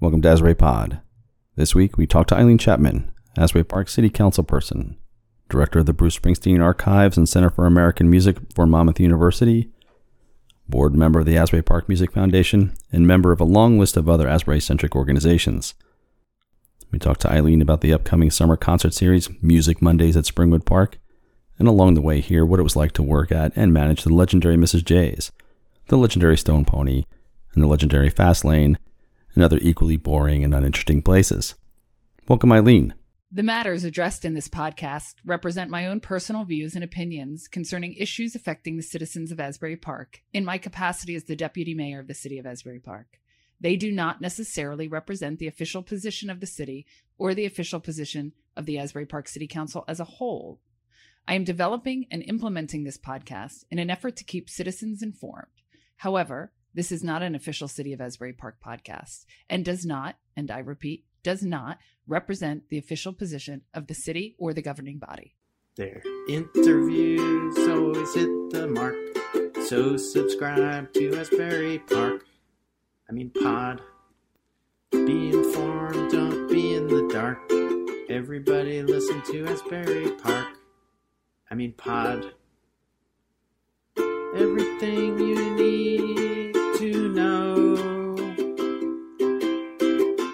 Welcome to Asbury Pod. This week we talk to Eileen Chapman, Asbury Park City Councilperson, director of the Bruce Springsteen Archives and Center for American Music for Monmouth University, board member of the Asbury Park Music Foundation, and member of a long list of other Asbury centric organizations. We talked to Eileen about the upcoming summer concert series, Music Mondays at Springwood Park, and along the way here, what it was like to work at and manage the legendary Mrs. J's, the legendary Stone Pony, and the legendary Fast Lane, and other equally boring and uninteresting places. Welcome, Eileen. The matters addressed in this podcast represent my own personal views and opinions concerning issues affecting the citizens of Asbury Park in my capacity as the Deputy Mayor of the City of Asbury Park. They do not necessarily represent the official position of the city or the official position of the Asbury Park City Council as a whole. I am developing and implementing this podcast in an effort to keep citizens informed. However, this is not an official City of Asbury Park podcast and does not, and I repeat, does not represent the official position of the city or the governing body. Their interviews always hit the mark. So subscribe to Asbury Park. I mean, pod. Be informed, don't be in the dark. Everybody listen to Asbury Park. I mean, pod. Everything you need know.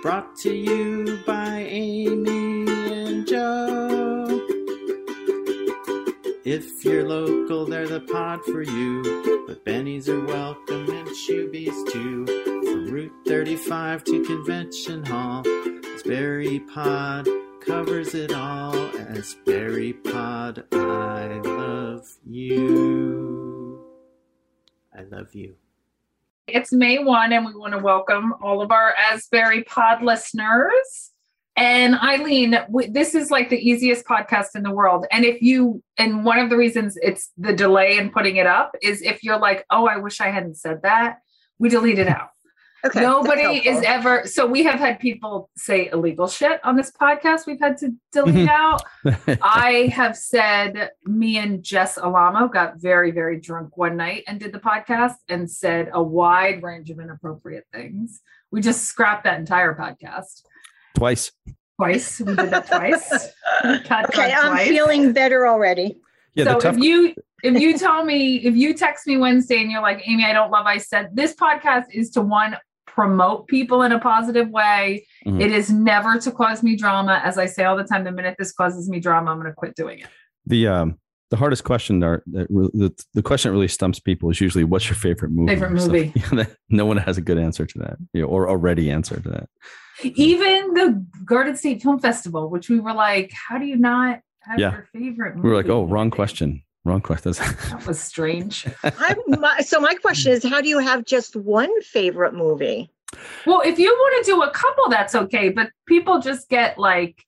Brought to you by Amy and Joe. If you're local, they're the pod for you. But Bennies are welcome and Shoebies too. From Route 35 to Convention Hall, Asbury Pod covers it all. as Berry Pod, I love you. I love you. It's May 1, and we want to welcome all of our Asbury Pod listeners. And Eileen, this is like the easiest podcast in the world. And if you, and one of the reasons it's the delay in putting it up is if you're like, oh, I wish I hadn't said that, we delete it out. Okay. Nobody is ever, so we have had people say illegal shit on this podcast. We've had to delete out. I have said me and Jess Alamo got very, very drunk one night and did the podcast and said a wide range of inappropriate things. We just scrapped that entire podcast Twice. twice. We did that twice. Cut Okay, that I'm twice. feeling better already. Yeah, so tough if you if you tell me if you text me Wednesday and you're like Amy, I don't love I said this podcast is to one promote people in a positive way. Mhm. It is never to cause me drama. As I say all the time, the minute this causes me drama, I'm going to quit doing it. the um the hardest question re- the, the question that really stumps people is usually what's your favorite movie? Favorite movie. no one has a good answer to that, you know, or a ready answer to that. Even the Garden State Film Festival, which we were like, how do you not have Yeah. your favorite movie? We were like, oh, wrong question. Wrong questions. That was strange. I'm, my, so my question is, how do you have just one favorite movie? well, if you want to do a couple, that's okay. But people just get like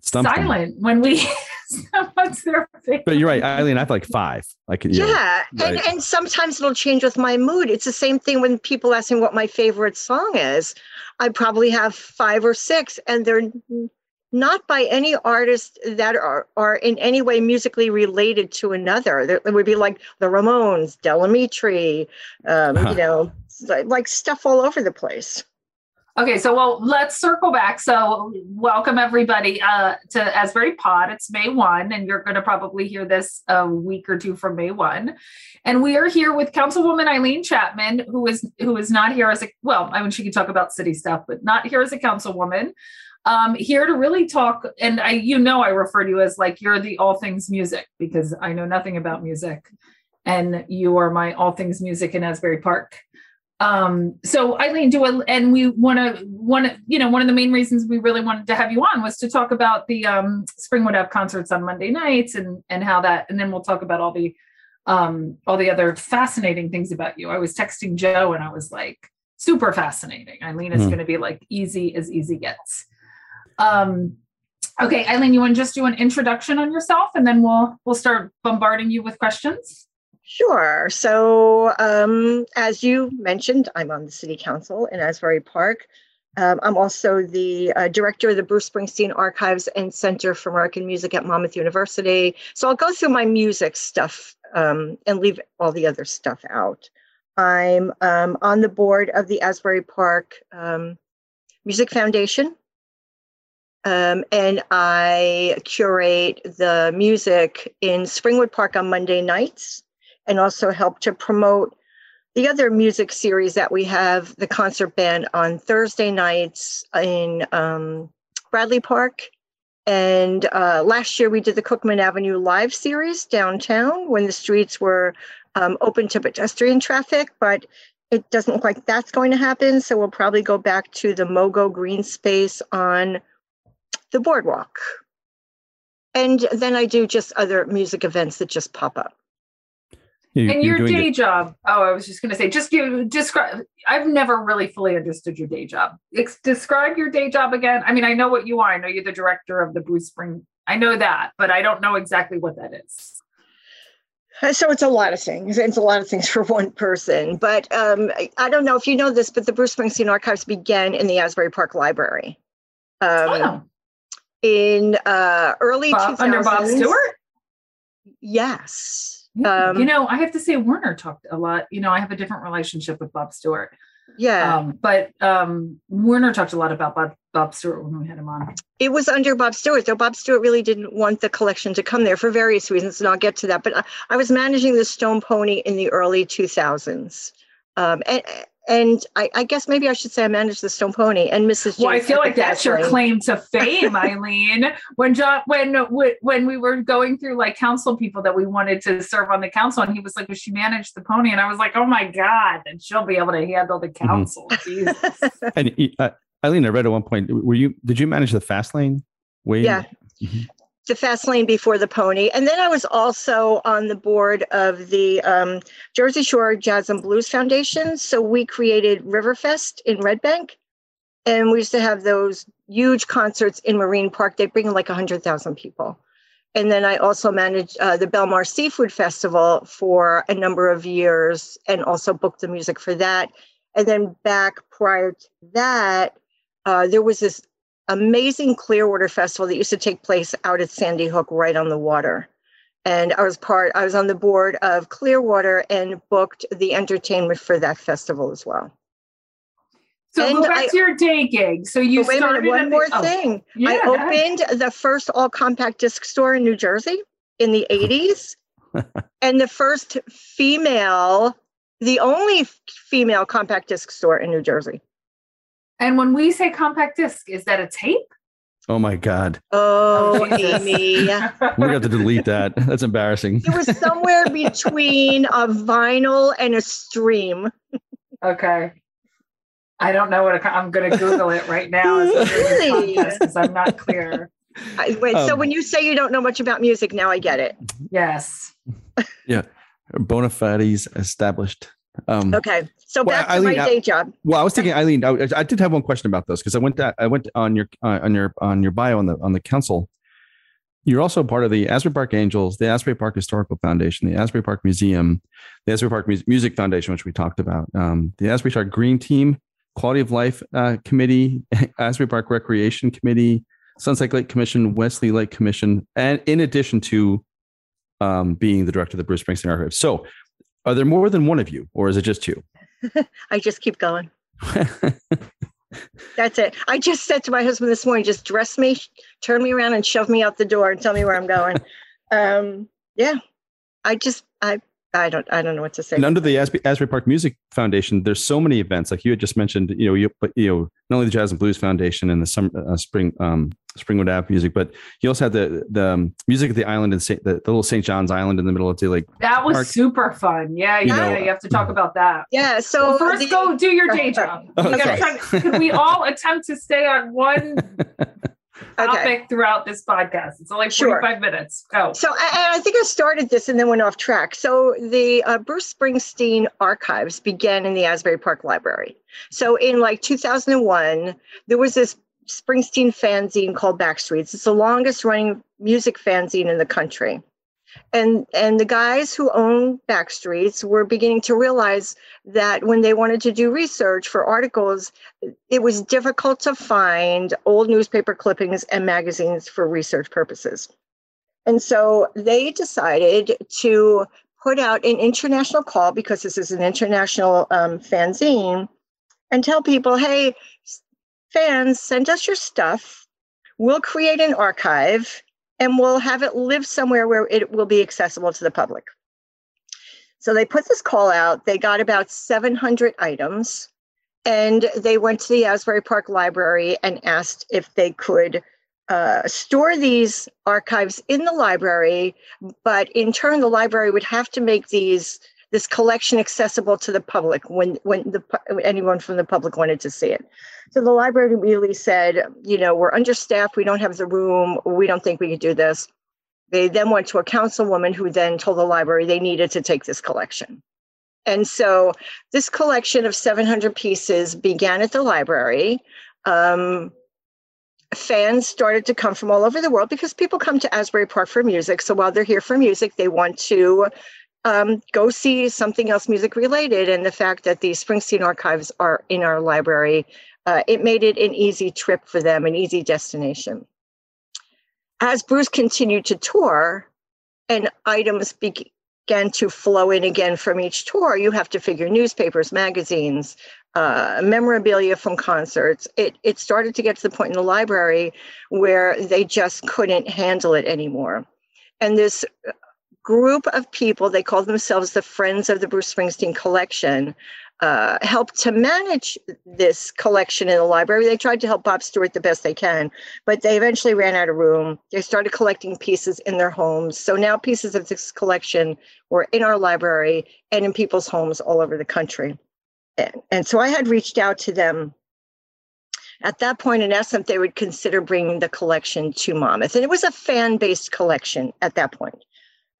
Stumped them. silent when we what's their favorite. But you're right, Eileen. I have like five. I could. Yeah, Yeah. and right. and sometimes it'll change with my mood. It's the same thing when people ask me what my favorite song is. I probably have five or six, and they're n- not by any artist that are are in any way musically related to another. There it would be like the Ramones, Del Amitri, um, Huh. you know, like, like stuff all over the place. Okay, so well, let's circle back. So, welcome everybody uh, to Asbury Pod. It's May 1, and you're going to probably hear this a week or two from May 1. And we are here with Councilwoman Eileen Chapman, who is who is not here as a well, I mean, she can talk about city stuff, but not here as a councilwoman. Um, here to really talk, and I, you know, I refer to you as like you're the all things music because I know nothing about music, and you are my all things music in Asbury Park. Um, so Eileen, do a, and we want to one, you know, one of the main reasons we really wanted to have you on was to talk about the um, Springwood Ave concerts on Monday nights and and how that, and then we'll talk about all the um, all the other fascinating things about you. I was texting Joe and I was like, super fascinating. Eileen is Hmm. going to be like easy as easy gets. Um, okay, Eileen, you want to just do an introduction on yourself, and then we'll we'll start bombarding you with questions. Sure. So, um, as you mentioned, I'm on the City Council in Asbury Park. Um, I'm also the uh, director of the Bruce Springsteen Archives and Center for American Music at Monmouth University. So I'll go through my music stuff um, and leave all the other stuff out. I'm um, on the board of the Asbury Park um, Music Foundation. Um, and I curate the music in Springwood Park on Monday nights and also help to promote the other music series that we have the concert band on Thursday nights in um, Bradley Park. And uh, last year we did the Cookman Avenue live series downtown when the streets were um, open to pedestrian traffic, but it doesn't look like that's going to happen. So we'll probably go back to the Mogo Green Space on the boardwalk. And then I do just other music events that just pop up. You, and your day it. job. Oh, I was just going to say, just give, describe. I've never really fully understood your day job. Ex- describe your day job again. I mean, I know what you are. I know you're the director of the Bruce Spring. I know that, but I don't know exactly what that is. Uh, so it's a lot of things. It's a lot of things for one person. But um, I don't know if you know this, but the Bruce Springsteen Archives began in the Asbury Park Library. Um, oh. In uh, early Bob, 2000s. Under Bob Stewart? Yes. Um, you know, I have to say Werner talked a lot. You know, I have a different relationship with Bob Stewart. Yeah. Um, but um, Werner talked a lot about Bob, Bob Stewart when we had him on. It was under Bob Stewart, though Bob Stewart really didn't want the collection to come there for various reasons, and I'll get to that. But I, I was managing the Stone Pony in the early 2000s. Um, and and I, I, guess maybe I should say I managed the Stone Pony and Mrs. Well, I feel like that's your claim to fame, Eileen. when John, when when we were going through like council people that we wanted to serve on the council, and he was like, "Well, she managed the pony," and I was like, "Oh my god!" And she'll be able to handle the mm-hmm. council. Mm-hmm. and uh, Eileen, I read at one point, were you did you manage the fast lane? Way? Yeah. Mm-hmm the fast lane before the pony. And then I was also on the board of the um, Jersey Shore Jazz and Blues Foundation. So we created Riverfest in Red Bank. And we used to have those huge concerts in Marine Park. They bring like 100,000 people. And then I also managed uh, the Belmar Seafood Festival for a number of years and also booked the music for that. And then back prior to that, uh, there was this amazing Clearwater Festival that used to take place out at Sandy Hook, right on the water. And I was part, I was on the board of Clearwater and booked the entertainment for that festival as well. So and go back I, to your day gig. So you wait started. Minute, one more the, oh, thing. Oh, yeah, I opened the first all compact disc store in New Jersey in the 80s. and the first female, the only female compact disc store in New Jersey. And when we say compact disc, is that a tape? Oh my God. Oh, Amy. we got to delete that. That's embarrassing. It was somewhere between a vinyl and a stream. Okay. I don't know what I'm going to Google it right now. Really? Because I'm not clear. I, wait, um, so when you say you don't know much about music, now I get it. Yes. yeah. Bona fides established um, okay, so back well, to Eileen, my day job. well, I was thinking, Eileen, I, I, did have one question about this because I went that I went on your uh, on your on your bio on the on the council. You're also part of the Asbury Park Angels, the Asbury Park Historical Foundation, the Asbury Park Museum, the Asbury Park Music Foundation, which we talked about, um, the Asbury Park Green Team, Quality of Life uh, Committee, Asbury Park Recreation Committee, Sunset Lake Commission, Wesley Lake Commission, and in addition to um, being the director of the Bruce Springsteen Archives. So are there more than one of you, or is it just two? I just keep going. That's it. I just said to my husband this morning, just dress me, turn me around, and shove me out the door and tell me where I'm going. um, yeah, I just I I don't I don't know what to say. And under the Asbury, Asbury Park Music Foundation, there's so many events. Like you had just mentioned, you know, you but you know, not only the Jazz and Blues Foundation and the summer uh, spring um, Springwood Ave music, but you also had the the um, music at the island and the, the little St. John's Island in the middle of the like. That was park. super fun. Yeah, you yeah, know, you have to talk about that. Yeah. So well, first, the, go do your day job. Oh, Can we all attempt to stay on one topic okay. throughout this podcast. It's only 45 sure. minutes. Go. So I, I, think I started this and then went off track. So the uh, Bruce Springsteen archives began in the Asbury Park Library. So in like 2001, there was this Springsteen fanzine called Backstreets. It's the longest running music fanzine in the country and and the guys who own backstreets were beginning to realize that when they wanted to do research for articles it was difficult to find old newspaper clippings and magazines for research purposes and so they decided to put out an international call because this is an international um, fanzine and tell people hey fans, send us your stuff. We'll create an archive and we'll have it live somewhere where it will be accessible to the public. So they put this call out. They got about 700 items and they went to the Asbury Park Library and asked if they could uh, store these archives in the library, but in turn, the library would have to make these this collection accessible to the public when when the anyone from the public wanted to see it. So the library immediately said, you know, we're understaffed, we don't have the room, we don't think we could do this. They then went to a councilwoman who then told the library they needed to take this collection. And so this collection of 700 pieces began at the library. Um, fans started to come from all over the world because people come to Asbury Park for music. So while they're here for music, they want to um, go see something else music related. And the fact that the Springsteen archives are in our library, uh, it made it an easy trip for them, an easy destination. As Bruce continued to tour and items began to flow in again from each tour, you have to figure newspapers, magazines, uh, memorabilia from concerts. It, it started to get to the point in the library where they just couldn't handle it anymore. And this group of people, they call themselves the Friends of the Bruce Springsteen Collection, uh, helped to manage this collection in the library. They tried to help Bob Stewart the best they can, but they eventually ran out of room. They started collecting pieces in their homes. So now pieces of this collection were in our library and in people's homes all over the country. And, and so I had reached out to them. At that point, in essence, they would consider bringing the collection to Monmouth. And it was a fan based collection at that point.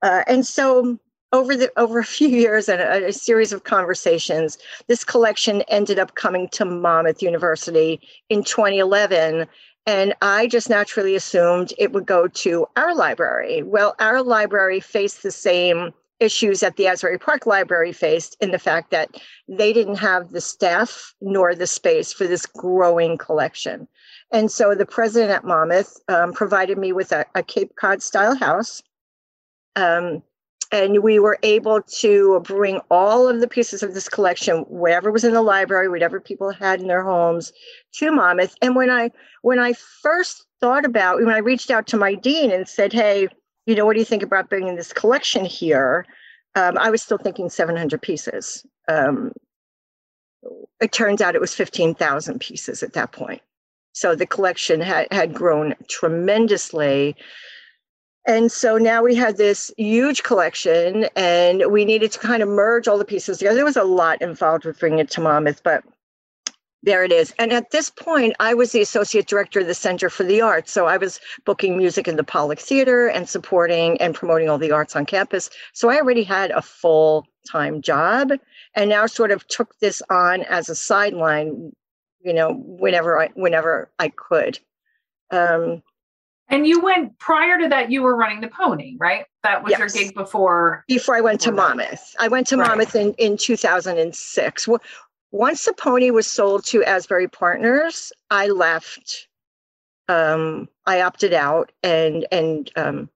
Uh, and so over the over a few years and a, a, series of conversations, this collection ended up coming to Monmouth University in 2011. And I just naturally assumed it would go to our library. Well, our library faced the same issues that the Asbury Park Library faced in the fact that they didn't have the staff nor the space for this growing collection. And so the president at Monmouth um, provided me with a, a Cape Cod style house um, and we were able to bring all of the pieces of this collection, whatever was in the library, whatever people had in their homes, to Monmouth. And when I when I first thought about when I reached out to my dean and said, "Hey, you know, what do you think about bringing this collection here?" Um, I was still thinking 700 pieces. Um, it turns out it was 15,000 pieces at that point. So the collection had, had grown tremendously and so now we had this huge collection and we needed to kind of merge all the pieces together. There was a lot involved with bringing it to Monmouth, but there it is. And at this point, I was the associate director of the Center for the Arts. So I was booking music in the Pollock Theater and supporting and promoting all the arts on campus. So I already had a full time job and now sort of took this on as a sideline, you know, whenever I whenever I could. Um, and you went prior to that, you were running the pony, right? That was yes. your gig before. Before I went to Monmouth. I went to right. Monmouth in, in 2006. Once the pony was sold to Asbury Partners, I left. Um, I opted out and and um,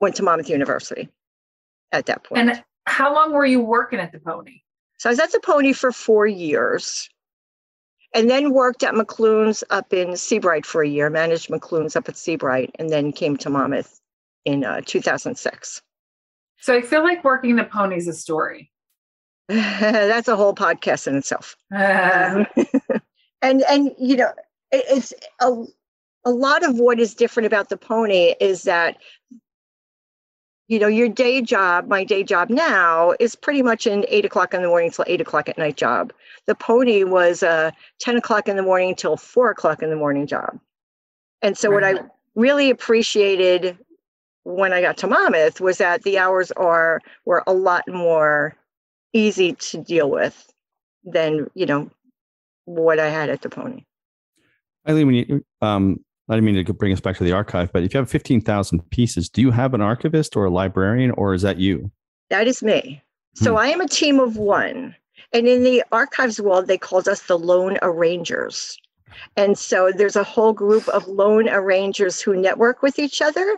went to Monmouth University at that point. And how long were you working at the pony? So I was at the pony for four years and then worked at McLoone's up in Sea Bright for a year, managed McLoone's up at Sea Bright, and then came to Monmouth in uh, 2006. So I feel like working the pony's a story. That's a whole podcast in itself. Uh. and and you know, it, it's a a lot of what is different about the pony is that you know, your day job, my day job now is pretty much an eight o'clock in the morning till eight o'clock at night job. The pony was a 10 o'clock in the morning till four o'clock in the morning job. And so, right. what I really appreciated when I got to Monmouth was that the hours are were a lot more easy to deal with than, you know, what I had at the pony. Eileen, when you um, I didn't mean to bring us back to the archive, but if you have 15,000 pieces, do you have an archivist or a librarian, or is that you? That is me. So hmm. I am a team of one. And in the archives world, they called us the lone arrangers. And so there's a whole group of lone arrangers who network with each other.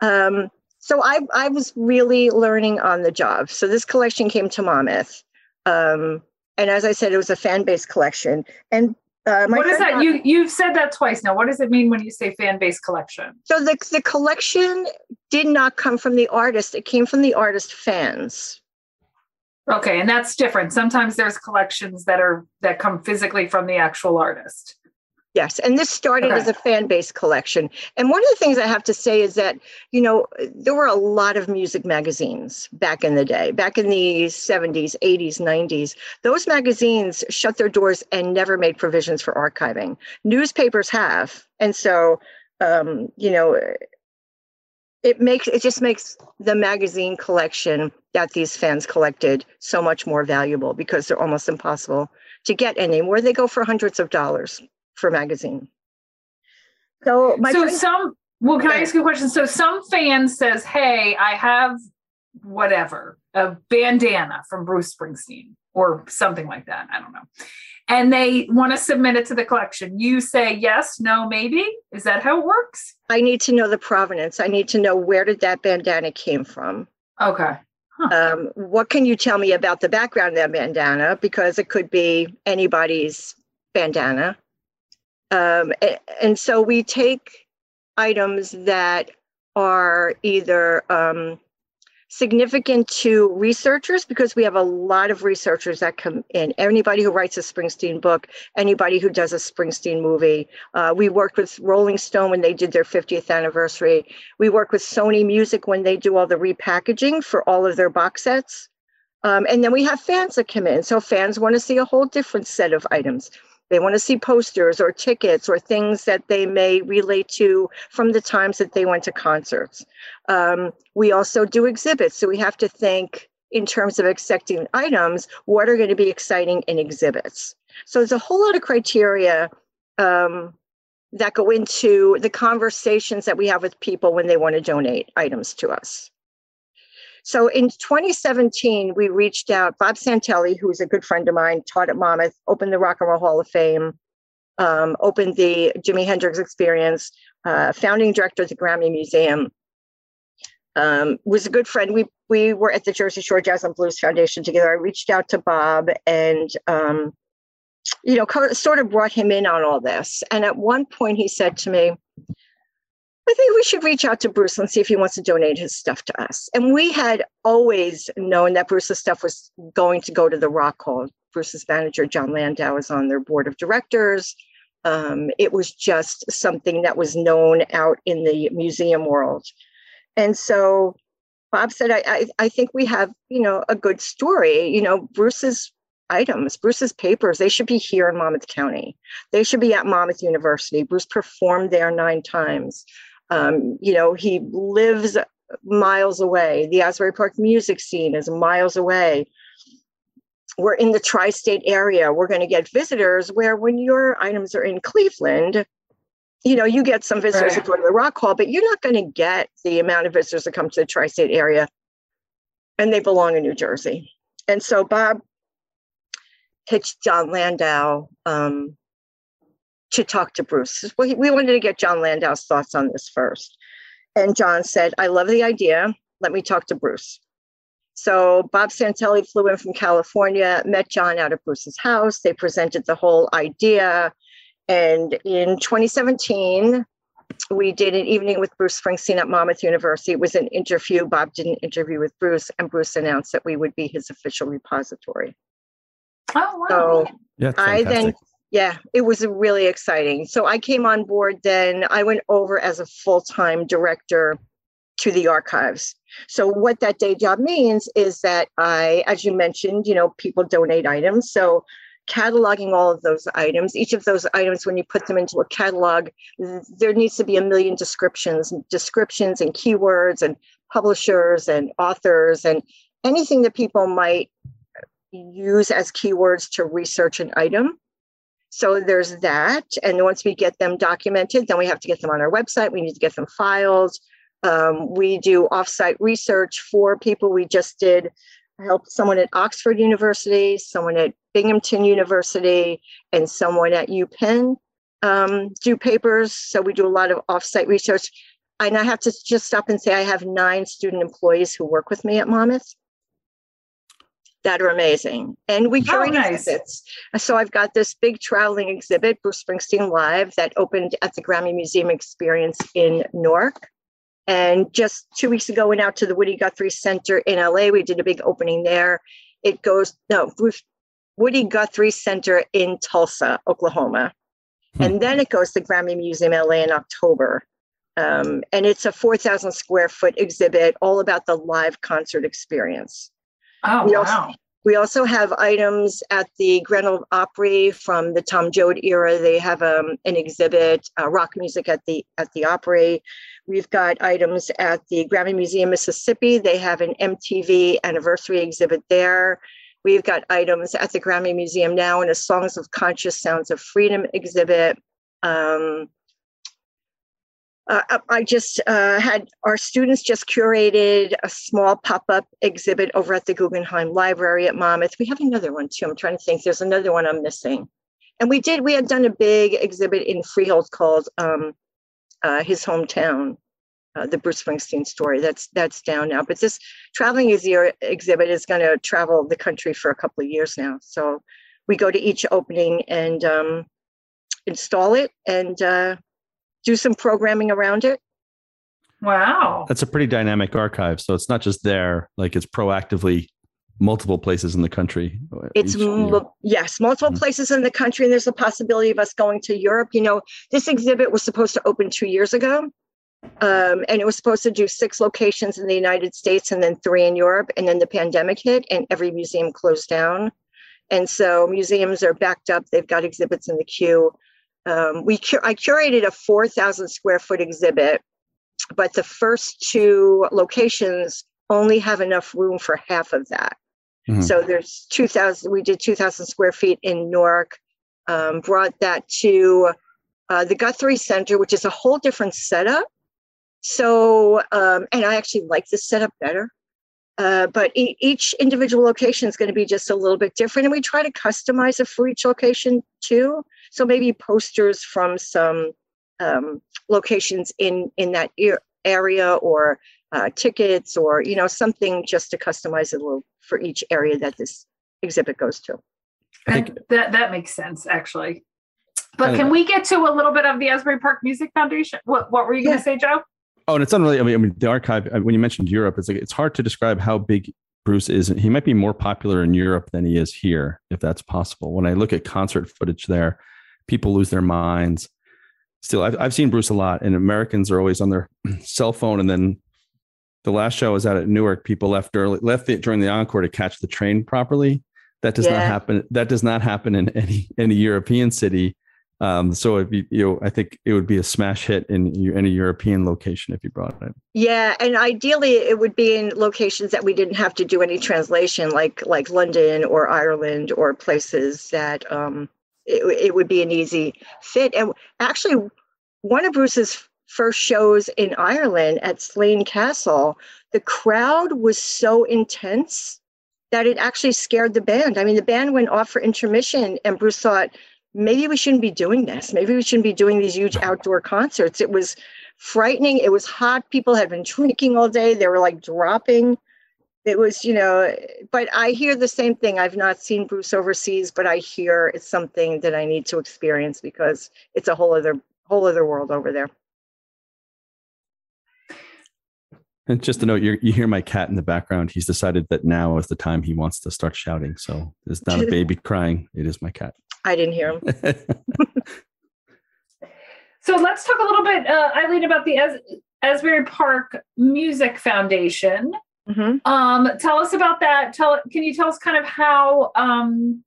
Um, so I, I was really learning on the job. So this collection came to Monmouth. Um, and as I said, it was a fan based collection. And Uh, my what is that? You you've said that twice now. What does it mean when you say fan base collection? So the the collection did not come from the artist; it came from the artist fans. Okay, and that's different. Sometimes there's collections that are that come physically from the actual artist. Yes, and this started Okay. as a fan base collection. And one of the things I have to say is that, you know, there were a lot of music magazines back in the day, back in the 70s, 80s, 90s. Those magazines shut their doors and never made provisions for archiving. Newspapers have. And so, um, you know, it makes it just makes the magazine collection that these fans collected so much more valuable because they're almost impossible to get anymore. They go for hundreds of dollars for magazine. So my so friend- some well, can I ask you a question? So some fan says, "Hey, I have whatever a bandana from Bruce Springsteen or something like that. I don't know." And they want to submit it to the collection. You say yes, no, maybe. Is that how it works? I need to know the provenance. I need to know where did that bandana came from. Okay. Um, what can you tell me about the background of that bandana? Because it could be anybody's bandana. Um, and so we take items that are either um, significant to researchers because we have a lot of researchers that come in. Anybody who writes a Springsteen book, anybody who does a Springsteen movie. Uh, we worked with Rolling Stone when they did their 50th anniversary. We work with Sony Music when they do all the repackaging for all of their box sets. Um, and then we have fans that come in. So fans want to see a whole different set of items. They want to see posters or tickets or things that they may relate to from the times that they went to concerts. Um, we also do exhibits. So we have to think in terms of accepting items, what are going to be exciting in exhibits? So there's a whole lot of criteria um, that go into the conversations that we have with people when they want to donate items to us. So in 2017, we reached out, Bob Santelli, who's a good friend of mine, taught at Monmouth, opened the Rock and Roll Hall of Fame, um, opened the Jimi Hendrix Experience, uh, founding director of the Grammy Museum, um, was a good friend. We we were at the Jersey Shore Jazz and Blues Foundation together. I reached out to Bob and um, you know, sort of brought him in on all this. And at one point, he said to me, I think we should reach out to Bruce and see if he wants to donate his stuff to us. And we had always known that Bruce's stuff was going to go to the Rock Hall. Bruce's manager, Jon Landau, is on their board of directors. Um, it was just something that was known out in the museum world. And so Bob said, I, I, I think we have, you know, a good story. You know, Bruce's items, Bruce's papers, they should be here in Monmouth County. They should be at Monmouth University. Bruce performed there nine times. Um, you know, he lives miles away. The Asbury Park music scene is miles away. We're in the tri state area. We're going to get visitors where, when your items are in Cleveland, you know, you get some visitors Right. who go to the Rock Hall, but you're not going to get the amount of visitors that come to the tri state area. And they belong in New Jersey. And so Bob pitched Jon Landau um, to talk to Bruce. We, we wanted to get Jon Landau's thoughts on this first. And Jon said, I love the idea. Let me talk to Bruce. So Bob Santelli flew in from California, met Jon out at Bruce's house. They presented the whole idea. And in 2017, we did an evening with Bruce Springsteen at Monmouth University. It was an interview. Bob did an interview with Bruce, and Bruce announced that we would be his official repository. Oh wow. So Yeah, I then, fantastic. Yeah, it was really exciting. So I came on board then. I went over as a full time director to the archives. So what that day job means is that I, as you mentioned, you know, people donate items. So cataloging all of those items, each of those items, when you put them into a catalog, there needs to be a million descriptions, descriptions and keywords and publishers and authors and anything that people might use as keywords to research an item. So there's that. And once we get them documented, then we have to get them on our website. We need to get them filed. Um, we do offsite research for people. We just did help someone at Oxford University, someone at Binghamton University, and someone at UPenn um, do papers. So we do a lot of offsite research. And I have to just stop and say I have nine student employees who work with me at Monmouth. That are amazing. And we Oh, curate nice. exhibits. So I've got this big traveling exhibit, Bruce Springsteen Live, that opened at the Grammy Museum Experience in Newark. And just two weeks ago, went out to the Woody Guthrie Center in LA. We did a big opening there. It goes, no, Bruce, Woody Guthrie Center in Tulsa, Oklahoma. Hmm. And then it goes to Grammy Museum LA in October. Um, and it's a 4,000 square foot exhibit all about the live concert experience. Oh, We also- wow. We also have items at the Grand Ole Opry from the Tom Joad era. They have um, an exhibit, uh, rock music at the at the Opry. We've got items at the Grammy Museum, Mississippi. They have an MTV anniversary exhibit there. We've got items at the Grammy Museum now in a Songs of Conscience Sounds of Freedom exhibit. Um, uh, I- just uh, had our students just curated a small pop-up exhibit over at the Guggenheim Library at Monmouth. We have another one too. I'm trying to think. There's another one I'm missing. And we did. We had done a big exhibit in Freehold called um, uh, "His Hometown," uh, the Bruce Springsteen story. That's that's down now. But this traveling exhibit is going to travel the country for a couple of years now. So we go to each opening and um, install it and uh, do some programming around it. Wow. That's a pretty dynamic archive. So it's not just there, like it's proactively multiple places in the country. It's each year. mul- yes, multiple Mm. places in the country, and there's a possibility of us going to Europe. You know, this exhibit was supposed to open two years ago, um, and it was supposed to do six locations in the United States and then three in Europe. And then the pandemic hit, and every museum closed down. And so museums are backed up. They've got exhibits in the queue. Um, we cu- I curated a 4,000 square foot exhibit, but the first two locations only have enough room for half of that. Mhm. So there's 2,000, we did 2,000 square feet in Newark, um, brought that to uh, the Guthrie Center, which is a whole different setup. So, um, and I actually like this setup better. Uh, but e- each individual location is going to be just a little bit different. And we try to customize it for each location too. So maybe posters from some um, locations in, in that ear- area or uh, tickets or, you know, something just to customize it a little for each area that this exhibit goes to. I And that that makes sense actually. But I- can we get to a little bit of the Asbury Park Music Foundation? What what were you going to say, Joe? Oh, and it's unrelated. I mean, I mean, the archive. uh, When you mentioned Europe, it's like it's hard to describe how big Bruce is. He might be more popular in Europe than he is here, if that's possible. When I look at concert footage there, people lose their minds. Still, I've, I've seen Bruce a lot, and Americans are always on their cell phone. And then the last show I was out at Newark. People left early, left it during the encore to catch the train properly. That does not happen. That does not happen in any any European city. Um, so you know, I think it would be a smash hit in any European location if you brought it. Yeah, and ideally it would be in locations that we didn't have to do any translation, like like London or Ireland or places that um, it, it would be an easy fit. And actually, one of Bruce's first shows in Ireland at Slane Castle, the crowd was so intense that it actually scared the band. I mean, the band went off for intermission, and Bruce thought maybe we shouldn't be doing this. Maybe we shouldn't be doing these huge outdoor concerts. It was frightening. It was hot. People had been drinking all day. They were like dropping. It was, you know, but I hear the same thing. I've not seen Bruce overseas, but I hear it's something that I need to experience because it's a whole other whole other world over there. And just to note, you you hear my cat in the background. He's decided that now is the time he wants to start shouting. So it's not a baby crying. It is my cat. I didn't hear him. So let's talk a little bit, uh, Eileen, about the As- Asbury Park Music Foundation. hmm Um, tell us about that. Tell can you tell us kind of how um,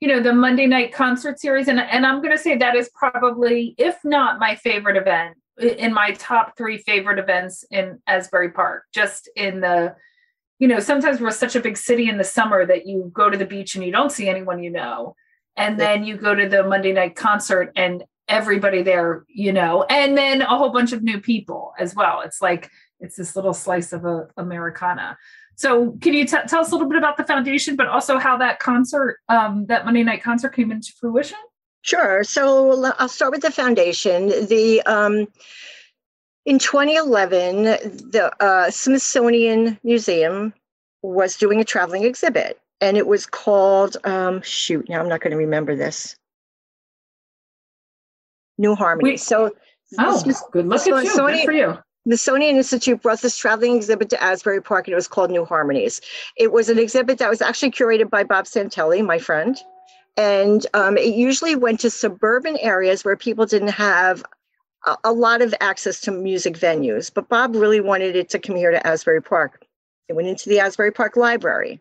you know the Monday night concert series and and I'm going to say that is probably if not my favorite event in my top 3 favorite events in Asbury Park just in the you know sometimes we're such a big city in the summer that you go to the beach and you don't see anyone you know and then you go to the Monday night concert and everybody there you know and then a whole bunch of new people as well it's like it's this little slice of a Americana. So, can you t- tell us a little bit about the foundation, but also how that concert, um, that Monday night concert, came into fruition? Sure. So I'll start with the foundation. The um, in 2011, the uh, Smithsonian Museum was doing a traveling exhibit, and it was called um, shoot. Now I'm not going to remember this. New Harmony. We- so Oh, was- good luck so at you. Sony- Good for you. the Smithsonian Institute brought this traveling exhibit to Asbury Park, and it was called New Harmonies. It was an exhibit that was actually curated by Bob Santelli, my friend, and um, it usually went to suburban areas where people didn't have a, a lot of access to music venues. But Bob really wanted it to come here to Asbury Park. It went into the Asbury Park Library.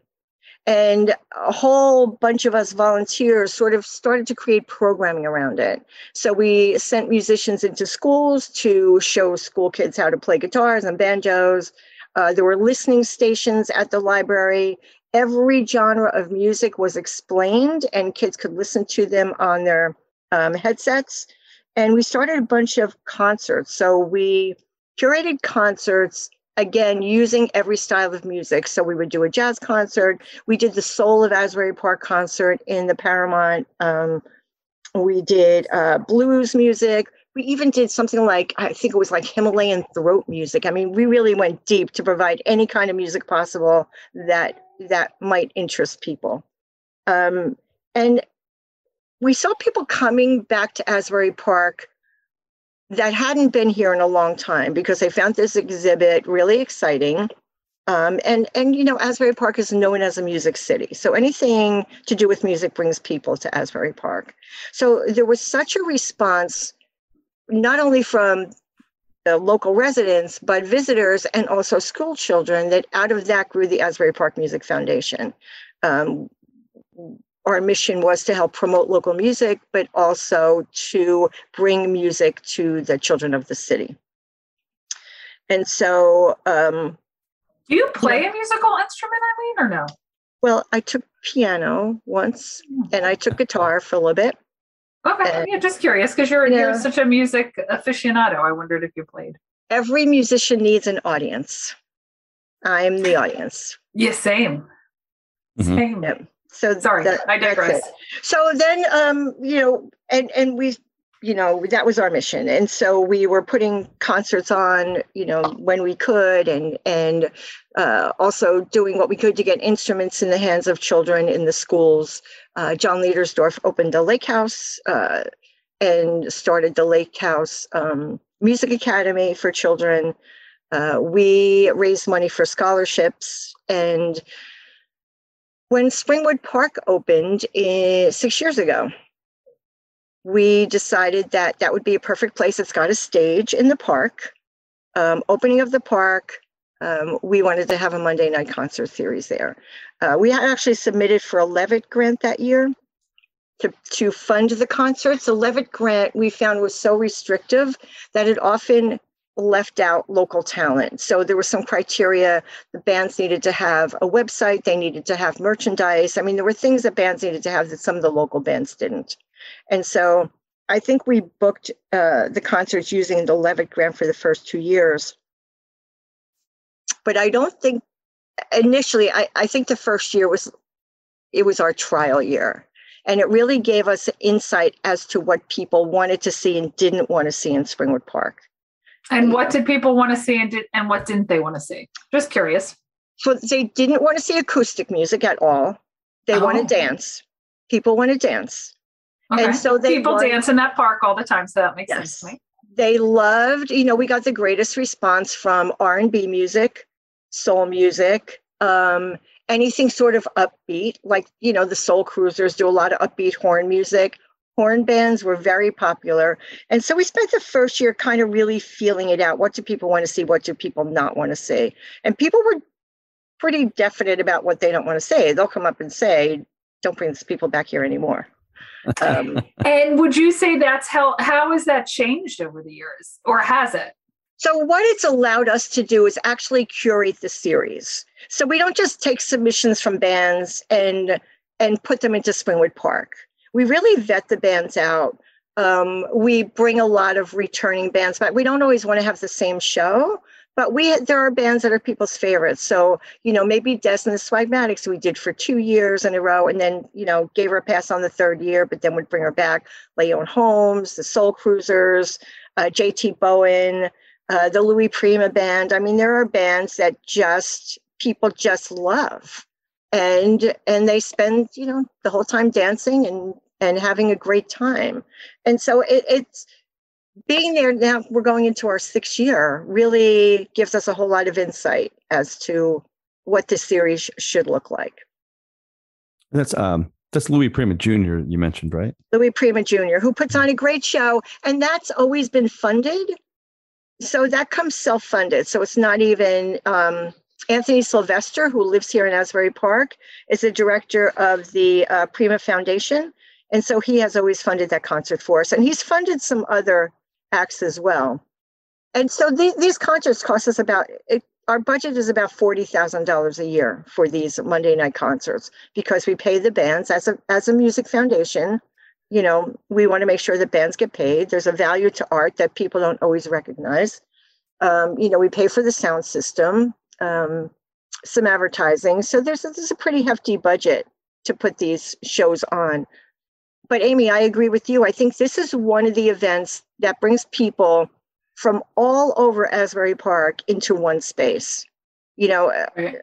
And a whole bunch of us volunteers sort of started to create programming around it. So we sent musicians into schools to show school kids how to play guitars and banjos. Uh, there were listening stations at the library. Every genre of music was explained, and kids could listen to them on their um, headsets. And we started a bunch of concerts. So we curated concerts again using every style of music. So we would do a jazz concert. We did the Soul of Asbury Park concert in the Paramount. Um, we did uh, blues music. We even did something like I think it was like Himalayan throat music. I mean, we really went deep to provide any kind of music possible that that might interest people. Um, and we saw people coming back to Asbury Park that hadn't been here in a long time because they found this exhibit really exciting. Um, and and you know Asbury Park is known as a music city, so anything to do with music brings people to Asbury Park. So there was such a response, not only from the local residents but visitors and also school children, that out of that grew the Asbury Park Music Foundation. Um, our mission was to help promote local music, but also to bring music to the children of the city. And so, um, Do you play a musical instrument, Eileen, or no? well, I took piano once and I took guitar for a little bit. Okay, Uh, yeah, just curious because you're you're such a music aficionado. I wondered if you played. Every musician needs an audience. I'm the audience. Yeah, same. Mhm. Same. Yep. So Sorry, that- I digress. So then, um, you know, and and we, you know, that was our mission, and so we were putting concerts on, you know, when we could, and and uh, also doing what we could to get instruments in the hands of children in the schools. Uh, Jon Leidersdorf opened a lake house uh, and started the Lake House um, Music Academy for children. Uh, we raised money for scholarships and when Springwood Park opened eh, six years ago, we decided that that would be a perfect place. It's got a stage in the park. Um, opening of the park, um, we wanted to have a Monday night concert series there. Uh, we actually submitted for a Levitt grant that year to, to fund the concerts. The Levitt grant we found was so restrictive that it often left out local talent. So there were some criteria the bands needed to have a website, they needed to have merchandise. I mean, there were things that bands needed to have that some of the local bands didn't. And so I think we booked uh, the concerts using the Levitt grant for the first two years. But I don't think initially, I, I think the first year was it was our trial year. And it really gave us insight as to what people wanted to see and didn't want to see in Springwood Park. And what did people want to see and did and what didn't they want to see? Just curious. So they didn't want to see acoustic music at all. They want Oh. to dance. People want to dance. Okay. And so they people want- dance in that park all the time, so that makes sense to me. They loved, you know, we got the greatest response from R&B music, soul music, um, anything sort of upbeat, like, you know, the Soul Cruisers do a lot of upbeat horn music. Horn bands were very popular. And so we spent the first year kind of really feeling it out. What do people want to see? What do people not want to see? And people were pretty definite about what they don't want to say. They'll come up and say, don't bring these people back here anymore. Um, And would you say that's how how has that changed over the years? Or has it? So what it's allowed us to do is actually curate the series. So we don't just take submissions from bands and and put them into Springwood Park. We really vet the bands out. Um, we bring a lot of returning bands back. We don't always want to have the same show, but we there are bands that are people's favorites. So you know maybe Des and the Swagmatics we did for two years in a row, and then you know gave her a pass on the third year, but then would bring her back. Leon Holmes, the Soul Cruisers, uh, JT Bowen uh, the Louis Prima band. I mean, there are bands that just people just love. and and they spend you know the whole time dancing and and having a great time. And so it, it's being there now we're going into our sixth year really gives us a whole lot of insight as to what this series should look like. That's um that's louis prima jr you mentioned right? Louis prima jr who puts on a great show and that's always been funded. So that comes self-funded so it's not even um Anthony Sylvester, who lives here in Asbury Park, is the director of the uh, Prima Foundation. And so he has always funded that concert for us. And he's funded some other acts as well. And so th- these concerts cost us about, it, our budget is about $40,000 a year for these Monday night concerts because we pay the bands as a, as a music foundation. You know, we want to make sure that bands get paid. There's a value to art that people don't always recognize. Um, you know, we pay for the sound system um, some advertising. So there's there's a pretty hefty budget to put these shows on. But Amy, I agree with you. I think this is one of the events that brings people from all over Asbury Park into one space. You know, right.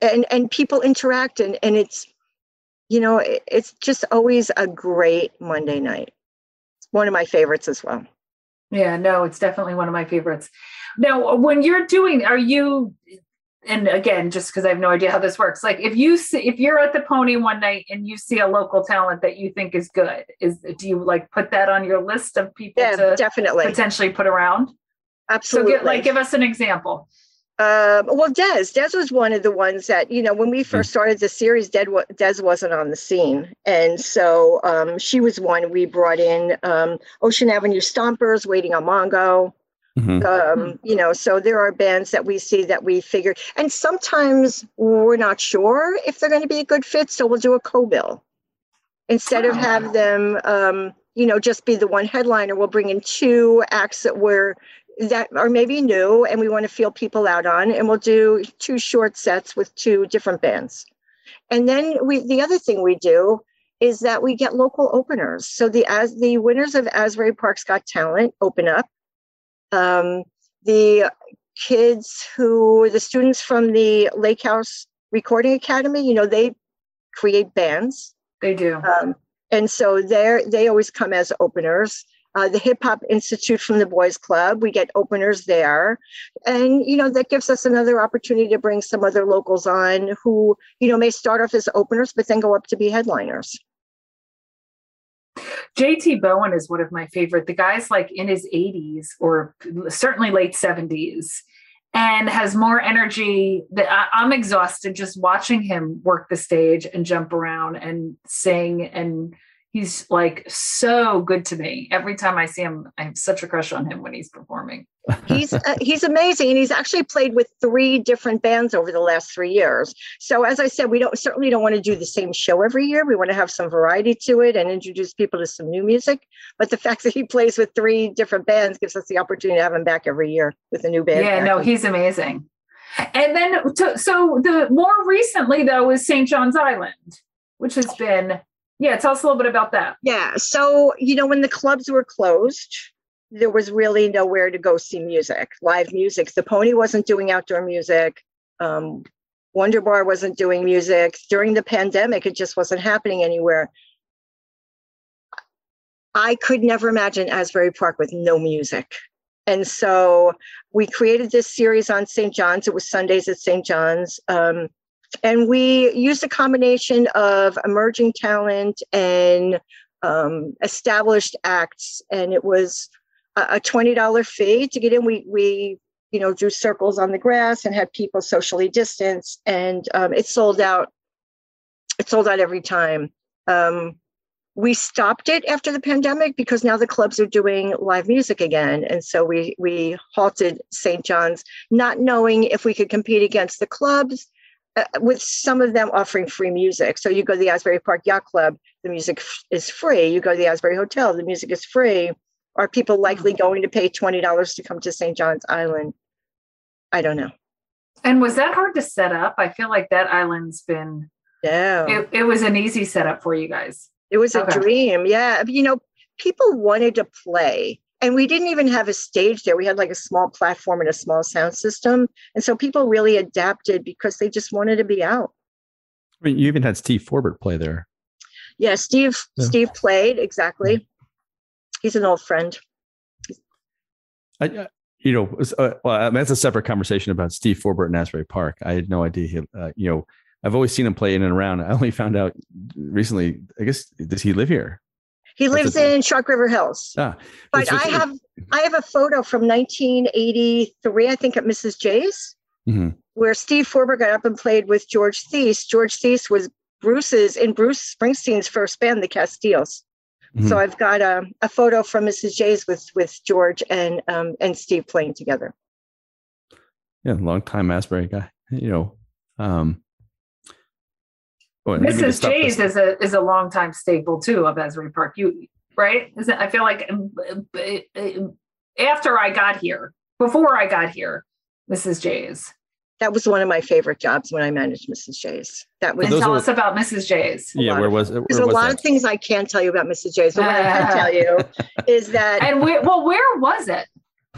and and people interact and and it's you know, it's just always a great Monday night. It's one of my favorites as well. Yeah, no, it's definitely one of my favorites. Now, when you're doing, are you? And again, just because I have no idea how this works, like if you see, if you're at the Pony one night and you see a local talent that you think is good, is do you like put that on your list of people yeah, to definitely potentially put around? Absolutely. So, get, like, give us an example. Um, well, Des, Des was one of the ones that, you know, when we first hmm. started the series, Des, Des wasn't on the scene. And so um, she was one we brought in um, Ocean Avenue Stompers, Waiting on Mongo. Mm-hmm. Um, you know, so there are bands that we see that we figure, and sometimes we're not sure if they're going to be a good fit. So we'll do a co-bill instead of have them, um, you know, just be the one headliner. We'll bring in two acts that we're that are maybe new and we want to feel people out on and we'll do two short sets with two different bands and then we the other thing we do is that we get local openers so the as the winners of asbury park's got talent open up um, the kids who the students from the lake house recording academy you know they create bands they do um, and so they're they always come as openers uh, the Hip Hop Institute from the Boys Club. We get openers there. And, you know, that gives us another opportunity to bring some other locals on who, you know, may start off as openers, but then go up to be headliners. JT Bowen is one of my favorite. The guy's like in his 80s or certainly late 70s and has more energy that I, am exhausted just watching him work the stage and jump around and sing and he's like so good to me. Every time i see him i have such a crush on him when he's performing. He's uh, he's amazing and he's actually played with three different bands over the last three years. So as i said we don't certainly don't want to do the same show every year. We want to have some variety to it and introduce people to some new music. But the fact that he plays with three different bands gives us the opportunity to have him back every year with a new band. Yeah no he's amazing. And then to, so the more recently though is st john's island which has been yeah, tell us a little bit about that. Yeah. So, you know, when the clubs were closed, there was really nowhere to go see music, live music. The Pony wasn't doing outdoor music. Um, Wonder Bar wasn't doing music. During the pandemic, it just wasn't happening anywhere. I could never imagine Asbury Park with no music. And so we created this series on St. John's. It was Sundays at St. John's. Um, and we used a combination of emerging talent and um, established acts and it was a $20 fee to get in. We we you know drew circles on the grass and had people socially distance and um, it sold out it sold out every time. Um, we stopped it after the pandemic because now the clubs are doing live music again. And so we we halted st john's not knowing if we could compete against the clubs uh, with some of them offering free music. So you go to the Asbury Park Yacht Club, the music f- is free. You go to the Asbury Hotel, the music is free. Are people likely mm-hmm. going to pay $20 to come to St. John's Island? I don't know. And was that hard to set up? I feel like that island's been. Yeah. It, it was an easy setup for you guys. It was okay. a dream. Yeah. You know, people wanted to play and we didn't even have a stage there we had like a small platform and a small sound system and so people really adapted because they just wanted to be out I mean, you even had Steve Forbert play there. Yeah, Steve. Yeah. Steve played exactly. He's an old friend. I, I- you know, uh, well, I mean, that's a separate conversation about Steve Forbert and Asbury Park. I had no idea. He, uh, you know, I've always seen him play in and around. I only found out recently. I guess does he live here? He lives in Shark River Hills. Ah, But I have I have a photo from 1983, I think, at Mrs. J's, Mhm. where Steve Forbert got up and played with George Theiss. George Theiss was Bruce's in Bruce Springsteen's first band, the Castiles. Mhm. So I've got a, a photo from Mrs. J's with with George and um, and Steve playing together. yeah, long time Asbury guy. You know, um, and maybe to Mrs. stop J's this- is a is a longtime staple too of Asbury Park. You right? Is it? I feel like um, uh, after I got here, before I got here, Mrs. J's. That was one of my favorite jobs when I managed Mrs. J's. That was And tell are- us about Mrs. J's. yeah. Where was it? There's a lot that? of things I can't tell you about Mrs. J's, but what I can tell you is that And where? Well, where was it?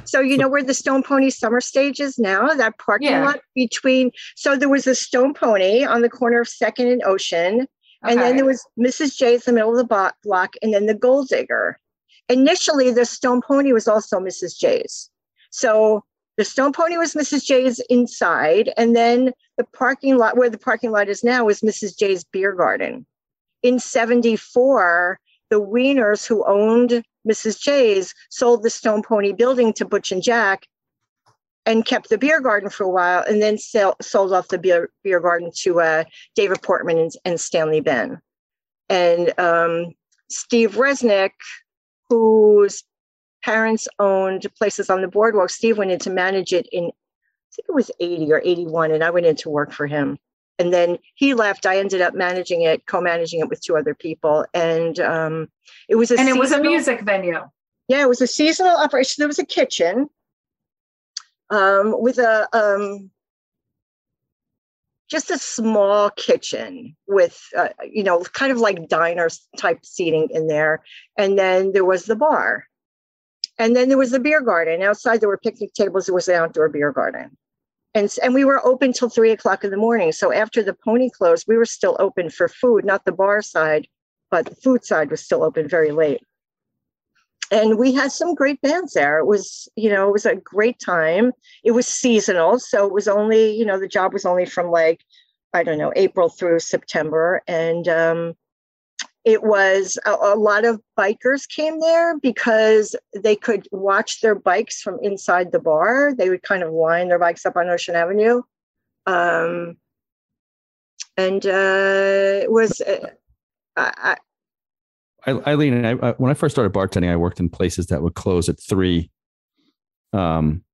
So you know where the Stone Pony Summer Stage is now? That parking Yeah. lot between. So there was a Stone Pony on the corner of Second and Ocean, and then there was Mrs. J's in the middle of the block, and then the Gold Digger. Initially, the Stone Pony was also Mrs. J's. So the Stone Pony was Mrs. J's inside, and then the parking lot where the parking lot is now was Mrs. J's Beer Garden. In '74, the Wieners who owned Mrs. J's sold the Stone Pony building to Butch and Jack and kept the beer garden for a while and then sell, sold off the beer, beer garden to uh, David Portman and, and Stanley Ben. And um, Steve Resnick, whose parents owned places on the boardwalk, Steve went in to manage it in, I think it was 80 or 81, and I went in to work for him. And then he left. I ended up managing it, co-managing it with two other people, and um, it was a and it was a music venue. yeah, it was a seasonal operation. There was a kitchen um, with a um, just a small kitchen with uh, you know kind of like diner type seating in there, and then there was the bar, and then there was the beer garden. Outside there were picnic tables. There was an outdoor beer garden. And, and we were open till three o'clock in the morning. So after the pony closed, we were still open for food, not the bar side, but the food side was still open very late and we had some great bands there. It was, you know, it was a great time. It was seasonal, so it was only, you know, the job was only from like, I don't know, April through September, and um, it was a, a lot of bikers came there because they could watch their bikes from inside the bar. They would kind of line their bikes up on Ocean Avenue, um, and uh, it was. Uh, I, I, Eileen, I, I, when I first started bartending, I worked in places that would close at three. Um,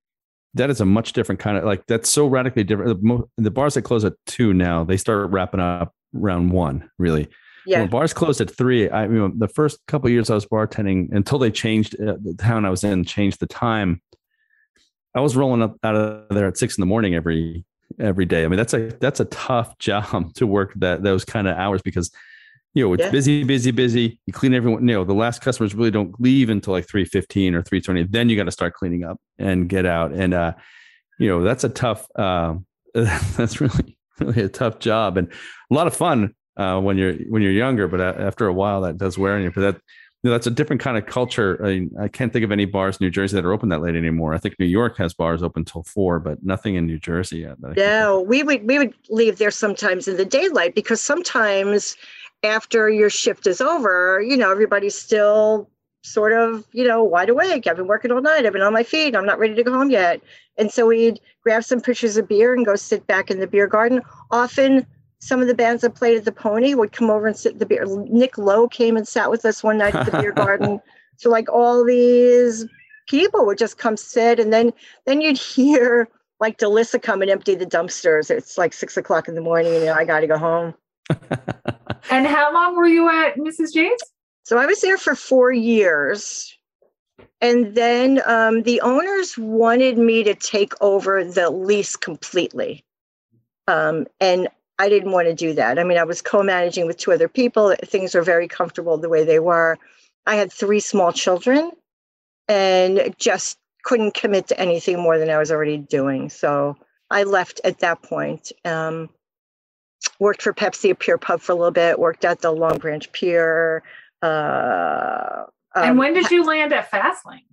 that is a much different kind of like that's so radically different. The, the bars that close at two now, they start wrapping up around one. Really, yeah. when bars closed at three, I you know the first couple of years I was bartending until they changed uh, the town I was in changed the time. I was rolling up out of there at six in the morning every every day. I mean that's a that's a tough job to work that those kind of hours because you know it's Yeah. busy, busy, busy. You clean everyone. You know the last customers really don't leave until like three fifteen or three twenty. Then you got to start cleaning up and get out. And uh, you know that's a tough. Uh, that's really really a tough job and a lot of fun uh, when you're when you're younger. But after a while, that does wear on you. But that you know, that's a different kind of culture. I, mean, I can't think of any bars in New Jersey that are open that late anymore. I think New York has bars open till four, but nothing in New Jersey yet. that I can think of. No, we would we would leave there sometimes in the daylight because sometimes after your shift is over, you know, everybody's still sort of, you know, wide awake. I've been working all night. I've been on my feet. I'm not ready to go home yet. And so we'd grab some pitchers of beer and go sit back in the beer garden. Often some of the bands that played at the Pony would come over and sit at the beer. Nick Lowe came and sat with us one night at the beer garden. So like all these people would just come sit and then then you'd hear like Delissa come and empty the dumpsters. It's like six o'clock in the morning, and you know, I got to go home. And how long were you at Mrs. J's? So I was there for four years. And then um, the owners wanted me to take over the lease completely. Um, and I didn't want to do that. I mean, I was co managing with two other people. Things were very comfortable the way they were. I had three small children and just couldn't commit to anything more than I was already doing. So I left at that point. Um, worked for Pepsi at Pier Pub for a little bit, worked at the Long Branch Pier. Uh, and um, when did you land at Fastlane?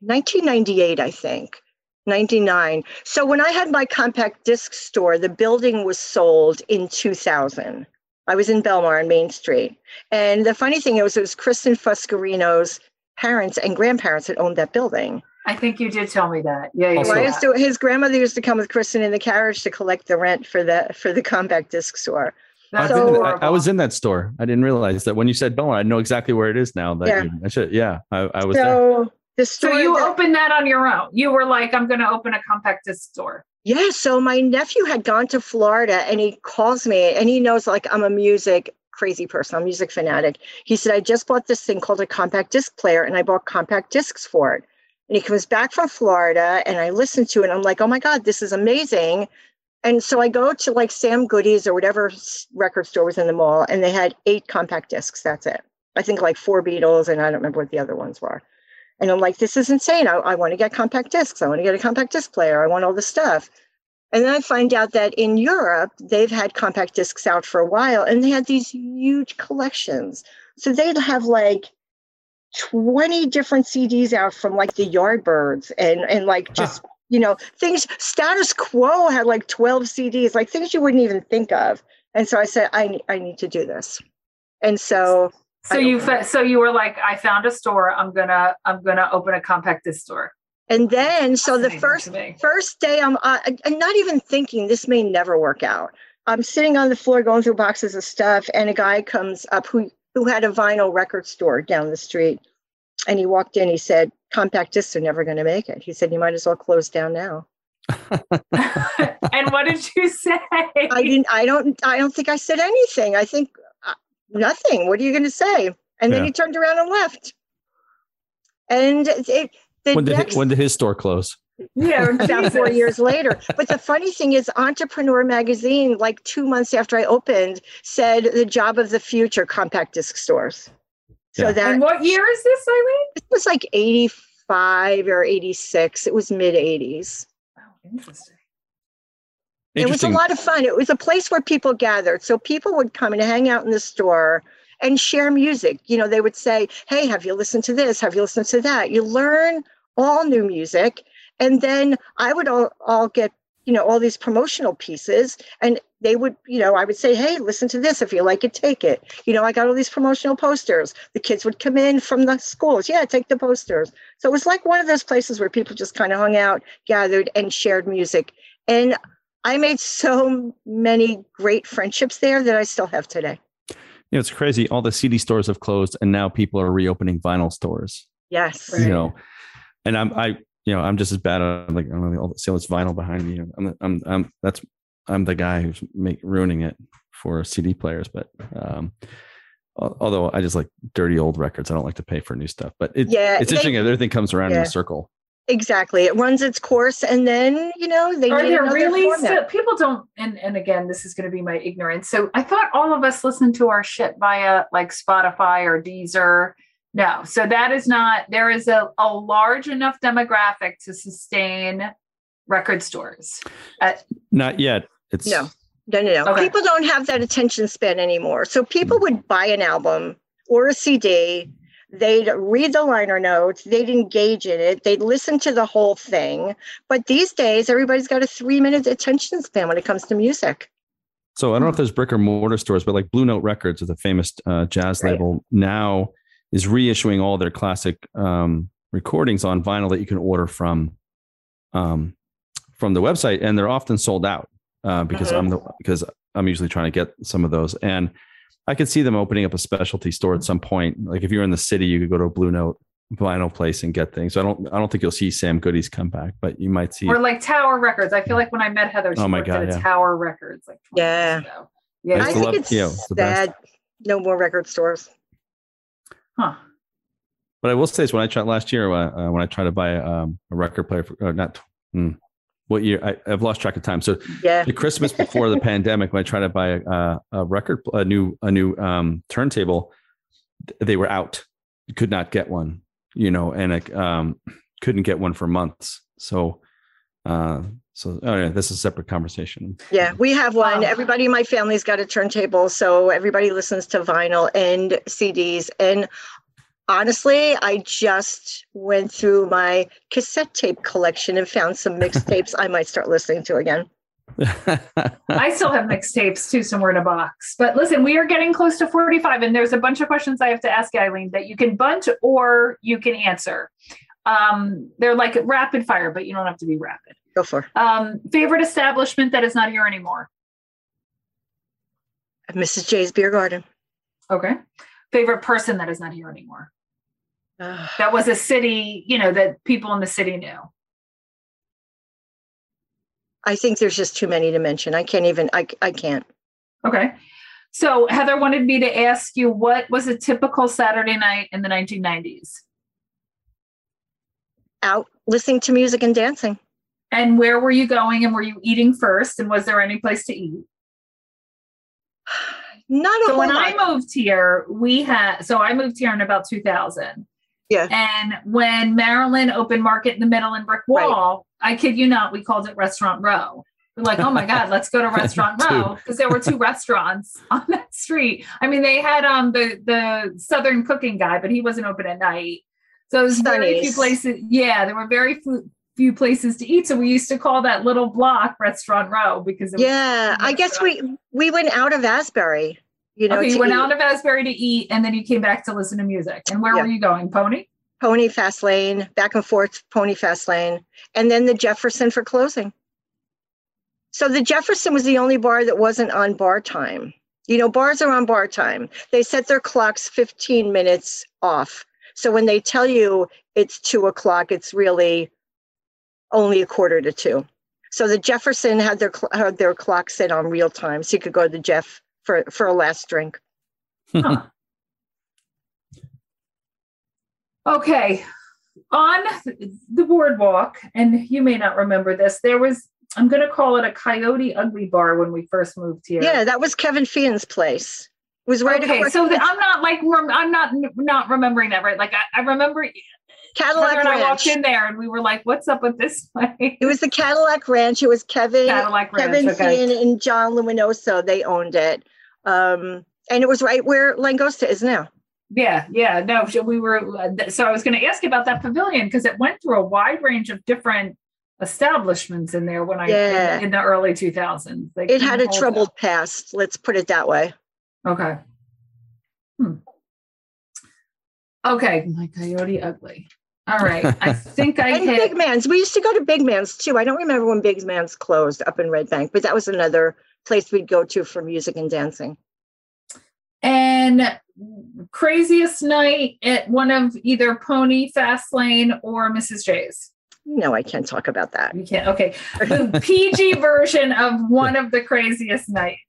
1998, I think. 99. So when I had my compact disc store, the building was sold in 2000. I was in Belmar on Main Street. And the funny thing was, it was Kristen Fuscarino's parents and grandparents that owned that building. I think you did tell me that. Yeah, you Also- So I used to, his grandmother used to come with Kristen in the carriage to collect the rent for the for the compact disc store. That's I've been- I, I was in that store. I didn't realize that when you said Belmar, I know exactly where it is now. That Yeah. you, I should, yeah, I, I was there. So the So you that- opened that on your own. You were like, I'm going to open a compact disc store. Yeah, so my nephew had gone to Florida and he calls me and he knows like I'm a music crazy person, I'm a music fanatic. He said, I just bought this thing called a compact disc player and I bought compact discs for it. And he comes back from Florida and I listen to it and I'm like, oh my God, this is amazing. And so I go to like Sam Goody's or whatever record store was in the mall and they had eight compact discs. That's it. I think like four Beatles and I don't remember what the other ones were. And I'm like, this is insane. I, I want to get compact discs. I want to get a compact disc player. I want all this stuff. And then I find out that in Europe, they've had compact discs out for a while and they had these huge collections. So they'd have like 20 different CDs out from like the Yardbirds and, and like just, you know, things, status quo had like 12 CDs, like things you wouldn't even think of. And so I said, I, I need to do this. And so So you so you were like, I found a store. I'm gonna I'm gonna open a compact disc store. And then, so the first first day, I'm uh, I'm not even thinking this may never work out. I'm sitting on the floor going through boxes of stuff, and a guy comes up who who had a vinyl record store down the street, and he walked in. He said, "Compact discs are never going to make it." He said, "You might as well close down now." and what did you say? I didn't. I don't. I don't think I said anything. I think nothing. What are you going to say? And then Yeah. he turned around and left. And it. The When did next when did his store close? yeah, about four years later. But the funny thing is, Entrepreneur magazine, like two months after I opened, said the job of the future compact disc stores. So Yeah. that And what year is this, Eileen? it was like 85 or 86. It was mid 80s. Oh, interesting. It was a lot of fun. It was a place where people gathered. So people would come and hang out in the store and share music. You know, they would say, Hey, have you listened to this? Have you listened to that? You learn all new music. And then I would all, all get, you know, all these promotional pieces. And they would, you know, I would say, Hey, listen to this. If you like it, take it. You know, I got all these promotional posters. The kids would come in from the schools. Yeah, take the posters. So it was like one of those places where people just kind of hung out, gathered, and shared music. And I made so many great friendships there that I still have today. You know, it's crazy. All the CD stores have closed, and now people are reopening vinyl stores. Yes. Right. You know, and I'm I you know I'm just as bad. I'm like I'm all see all this vinyl behind me. I'm I'm I'm that's I'm the guy who's make ruining it for CD players. But um, although I just like dirty old records, I don't like to pay for new stuff. But it, Yeah, it's they- interesting. Everything comes around in a circle. Exactly. It runs its course and then, you know, they Are there really format. still, people don't and and again this is going to be my ignorance. So I thought all of us listen to our shit via like Spotify or Deezer. No, so that is not. There is a, a large enough demographic to sustain record stores. Uh, Not yet. It's No. No, no, no. Okay. People don't have that attention span anymore. So people would buy an album or a CD. They'd read the liner notes. They'd engage in it. They'd listen to the whole thing. But these days, everybody's got a three minute attention span when it comes to music. So I don't know if there's brick or mortar stores, but like Blue Note Records is a famous uh, jazz Right. label now is reissuing all their classic um, recordings on vinyl that you can order from um, from the website, and they're often sold out uh, because Mhm. I'm the because I'm usually trying to get some of those, and I could see them opening up a specialty store at some point. Like if you're in the city, you could go to a Blue Note vinyl place and get things. So I don't I don't think you'll see Sam Goody's come back, but you might see. or like Tower Records. I feel like when I met Heather, she Oh my God, at a yeah. Tower Records like Yeah. Yeah. I I think love- it's yeah, it's the best. sad. No more record stores. Huh. But I will say is when I tried last year, uh, uh, when I tried to buy um, a record player, for, or not, hmm, what year? I, I've lost track of time. So Yeah. the Christmas before the pandemic, when I tried to buy a, a, a record, a new, a new um, turntable, they were out. Could not get one, you know, and I um, couldn't get one for months. So Uh, so, oh yeah, this is a separate conversation. Yeah, we have one. Wow. Everybody in my family's got a turntable, so everybody listens to vinyl and CDs. And honestly, I just went through my cassette tape collection and found some mixtapes I might start listening to again. I still have mixtapes too somewhere in a box. But listen, we are getting close to 45, and there's a bunch of questions I have to ask Eileen that you can bunt or you can answer. Um, they're like rapid fire, but you don't have to be rapid. Go for it. Um, favorite establishment that is not here anymore. Mrs. J's Beer Garden. Okay. Favorite person that is not here anymore. Uh, That was a city, you know, that people in the city knew. I think there's just too many to mention. I can't even, I, I can't. Okay. So Heather wanted me to ask you what was a typical Saturday night in the 1990s? Out listening to music and dancing. And where were you going and were you eating first? And was there any place to eat? Not a So whole when lot. I moved here, we had so I moved here in about 2000. Yeah. And when Maryland opened Market in the Middle and Brick Right. Wall, I kid you not, we called it Restaurant Row. We're like, oh my God, let's go to Restaurant Row because there were two restaurants on that street. I mean, they had um the the Southern cooking guy, but he wasn't open at night. So it was very few places. Yeah, there were very few, few places to eat. So we used to call that little block Restaurant Row because it was yeah, I guess we we went out of Asbury. You know, okay, you went eat. out of Asbury to eat, and then you came back to listen to music. And where Yeah. were you going? Pony? Pony Fast Lane, back and forth, Pony Fast Lane, and then the Jefferson for closing. So the Jefferson was the only bar that wasn't on bar time. You know, bars are on bar time. They set their clocks 15 minutes off. So when they tell you it's two o'clock, it's really only a quarter to two. So the Jefferson had their had their clock set on real time, so you could go to the Jeff for for a last drink. Huh. okay. On the boardwalk, and you may not remember this, there was, I'm going to call it a Coyote Ugly Bar when we first moved here. Yeah, that was Kevin Fien's place. It was right Okay, across so the, I'm not like I'm not not remembering that right. Like I, I remember Cadillac and I walked in there and we were like, "What's up with this place?" It was the Cadillac Ranch. It was Kevin, Cadillac Ranch. Kevin okay. And John Luminoso. They owned it. Um, and it was right where Langosta is now. Yeah, yeah, no, so we were. So I was going to ask you about that pavilion because it went through a wide range of different establishments in there when I Yeah. in, the early 2000s. They It had a troubled past. Let's put it that way. Okay. Hmm. Okay, my coyote ugly. All right, I think I And hit. Big Man's. We used to go to Big Man's too. I don't remember when Big Man's closed up in Red Bank, but that was another place we'd go to for music and dancing. And craziest night at one of either Pony Fast Lane or Mrs. J's. No, I can't talk about that. You can't. Okay, the PG version of one of the craziest nights.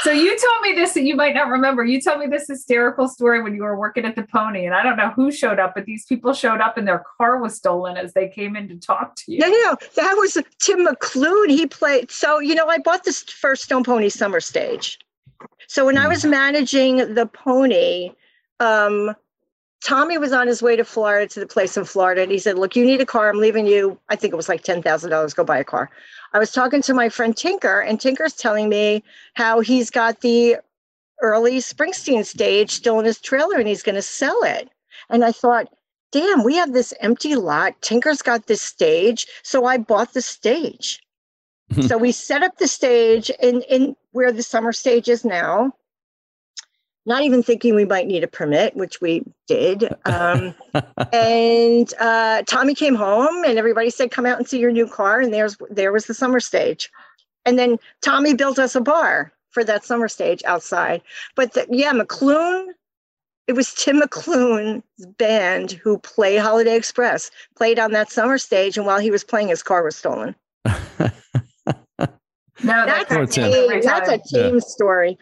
So you told me this, and you might not remember. You told me this hysterical story when you were working at the Pony, and I don't know who showed up, but these people showed up and their car was stolen as they came in to talk to you. No, no, no. That was Tim McLoone. He played. So, you know, I bought this first Stone Pony summer stage. So when I was managing the pony, um, Tommy was on his way to Florida to the place in Florida. And he said, Look, you need a car. I'm leaving you. I think it was like $10,000. Go buy a car. I was talking to my friend Tinker, and Tinker's telling me how he's got the early Springsteen stage still in his trailer and he's going to sell it. And I thought, damn, we have this empty lot. Tinker's got this stage. So I bought the stage. so we set up the stage in, in where the summer stage is now. Not even thinking we might need a permit, which we did. Um, and uh, Tommy came home and everybody said, come out and see your new car. And there's there was the summer stage. And then Tommy built us a bar for that summer stage outside. But the, yeah, McLoone, it was Tim McLoone's band who played Holiday Express, played on that summer stage. And while he was playing, his car was stolen. No, that That's, a cracks me up team, that's a team story.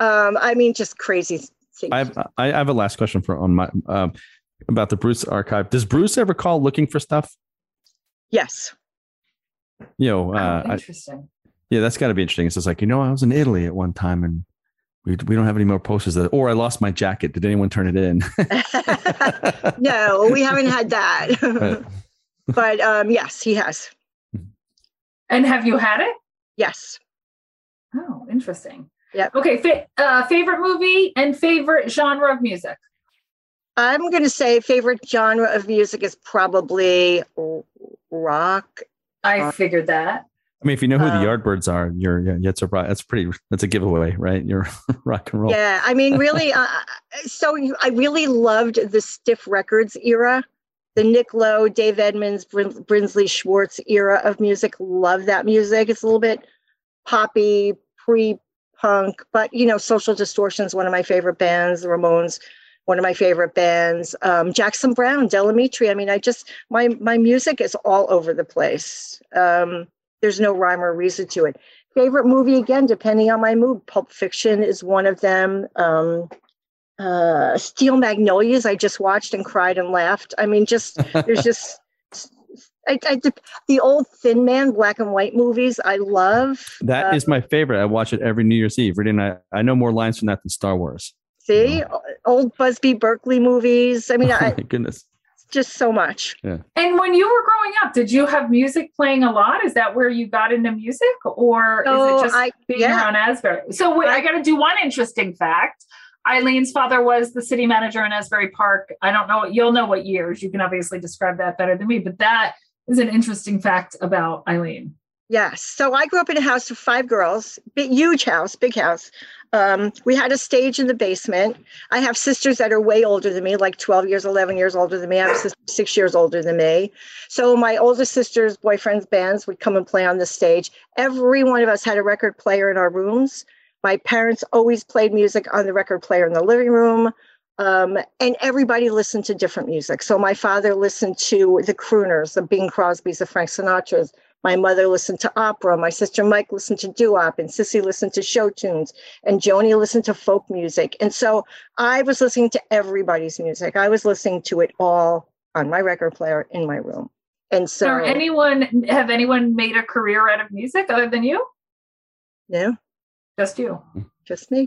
Um, I mean, just crazy things. I have I have a last question for on my um, about the Bruce archive. Does Bruce ever call looking for stuff? yes. You know, Oh, uh, I, interesting. yeah, that's got to be interesting. It's just like you know, I was in Italy at one time and we we don't have any more posters. That, or I lost my jacket. Did anyone turn it in? no, we haven't had that. Right. but um, yes, he has. And have you had it? Yes. Oh, interesting. Yeah. Okay. Fa- uh, favorite movie and favorite genre of music. I'm going to say favorite genre of music is probably rock. I Uh, figured that. I mean, if you know who Um, the Yardbirds are, you're yeah, that's a that's pretty that's a giveaway, right? You're rock and roll. Yeah, I mean, really. uh, so you- I really loved the Stiff Records era, the Nick Lowe, Dave Edmunds, Brin- Brinsley Schwarz era of music. Love that music. It's a little bit poppy, pre-punk, but you know, Social Distortion's one of my favorite bands. The Ramones, one of my favorite bands. Um, Jackson Browne, Delamitri. I mean, I just my my music is all over the place. Um, there's no rhyme or reason to it favorite movie again depending on my mood pulp fiction is one of them um uh steel magnolias i just watched and cried and laughed i mean just there's just I, I the old thin man black and white movies i love That Uh, is my favorite. I watch it every New Year's Eve. Reading, I, I know more lines from that than Star Wars. see old busby berkeley movies i mean oh I, my goodness. just so much Yeah. And when you were growing up, did you have music playing a lot? Is that where you got into music, or So is it just I- being yeah. around Asbury? So wait, I, I- got to do one interesting fact. Eileen's father was the city manager in Asbury Park. I don't know. You'll know what years. You can obviously describe that better than me, but that is an interesting fact about Eileen. Yes. So I grew up in a house of five girls, big, huge house, big house. Um, we had a stage in the basement. I have sisters that are way older than me, like 12 years, 11 years older than me. I have six years older than me. So my older sister's boyfriend's bands would come and play on the stage. Every one of us had a record player in our rooms. My parents always played music on the record player in the living room. Um, and everybody listened to different music. So my father listened to the crooners, the Bing Crosby's, the Frank Sinatra's. My mother listened to opera. My sister Mike listened to doo-wop, and Sissy listened to show tunes, and Joni listened to folk music. And so I was listening to everybody's music. I was listening to it all on my record player in my room. And so, Or anyone have anyone made a career out of music other than you? yeah, Just you. just me.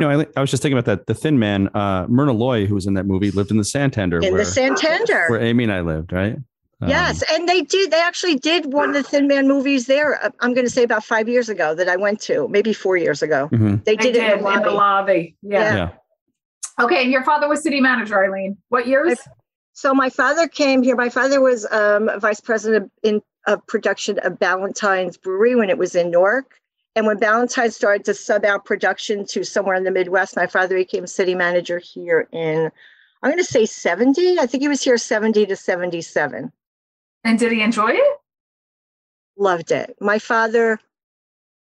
No, I, I was just thinking about that. The Thin Man, uh, Myrna Loy, who was in that movie, lived in the Santander, In where, the Santander. where Amy and I lived, right? Um, Yes, and they did. They actually did one of the Thin Man movies there. uh, I'm going to say about five years ago that I went to, maybe four years ago. mhm. They did, did it in the in the lobby. lobby. Yeah. Yeah. Yeah. Okay. And your father was city manager, Eileen. What years? So my father came here. My father was um, vice president in of production of Ballantine's Brewery when it was in Newark. And when Ballantine started to sub out production to somewhere in the Midwest, my father became city manager here in, I'm going to say 70. I think he was here 70 to 77. And did he enjoy it? Loved it. My father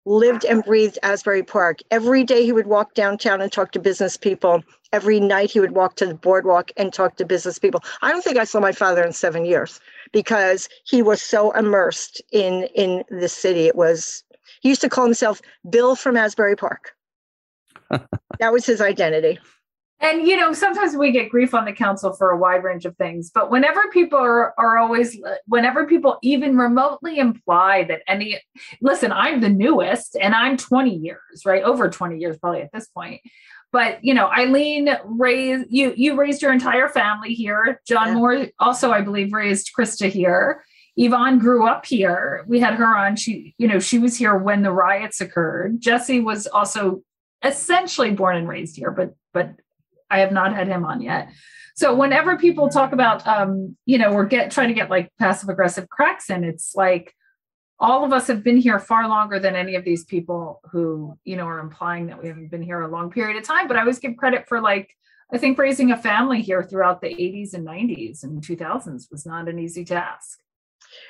lived and breathed Asbury Park. Every day he would walk downtown and talk to business people. Every night he would walk to the boardwalk and talk to business people. I don't think I saw my father in seven years because he was so immersed in in the city. It was he used to call himself Bill from Asbury Park. that was his identity. And you know, sometimes we get grief on the council for a wide range of things, but whenever people are, are always, whenever people even remotely imply that any, listen, I'm the newest and I'm 20 years, right? Over 20 years probably at this point. But you know, Eileen raised you. You raised your entire family here. John Yeah. Moor also, I believe, raised Krista here. Yvonne grew up here. We had her on. She, you know, she was here when the riots occurred. Jesse was also essentially born and raised here, but but I have not had him on yet. So whenever people talk about, um, you know, we're get trying to get like passive aggressive cracks in, it's like all of us have been here far longer than any of these people who, you know, are implying that we haven't been here a long period of time. But I always give credit for like, I think raising a family here throughout the 80s and 90s and 2000s was not an easy task.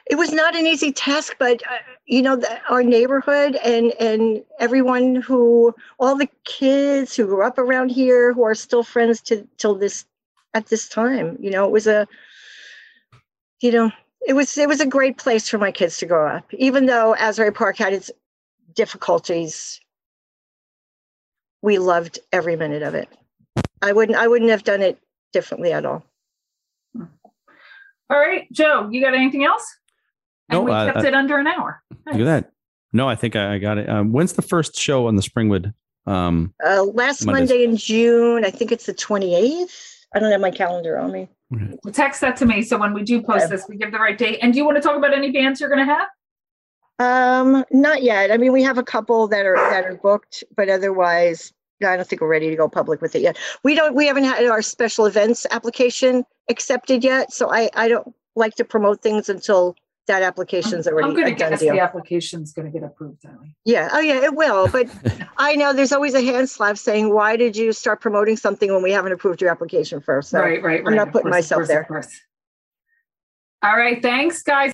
It was not an easy task but uh, you know the, our neighborhood and and everyone who all the kids who grew up around here who are still friends to till this at this time you know it was a you know it was it was a great place for my kids to grow up even though asbury park had its difficulties. We loved every minute of it. I wouldn't i wouldn't have done it differently at all All right, Joe, you got anything else? And No, we I- kept I- it under an hour. Look at that. No, I think I, I got it. Um, when's the first show on the Springwood? Um, uh, last Mondays. monday in june i think it's the 28th I don't have my calendar on me. Text that to me. So when we do post Okay. this, we give the right date. And do you want to talk about any bands you're going to have? Um, not yet. I mean, we have a couple that are that are booked, but otherwise, I don't think we're ready to go public with it yet. We don't. We haven't had our special events application accepted yet, so I I don't like to promote things until that application's I'm already going a to guess the application's going to get approved, Eileen. Yeah. Oh, yeah. It will. But I know there's always a hand slap saying, "Why did you start promoting something when we haven't approved your application first? So right, right, right. I'm not putting course, myself course, there. All right. Thanks, guys.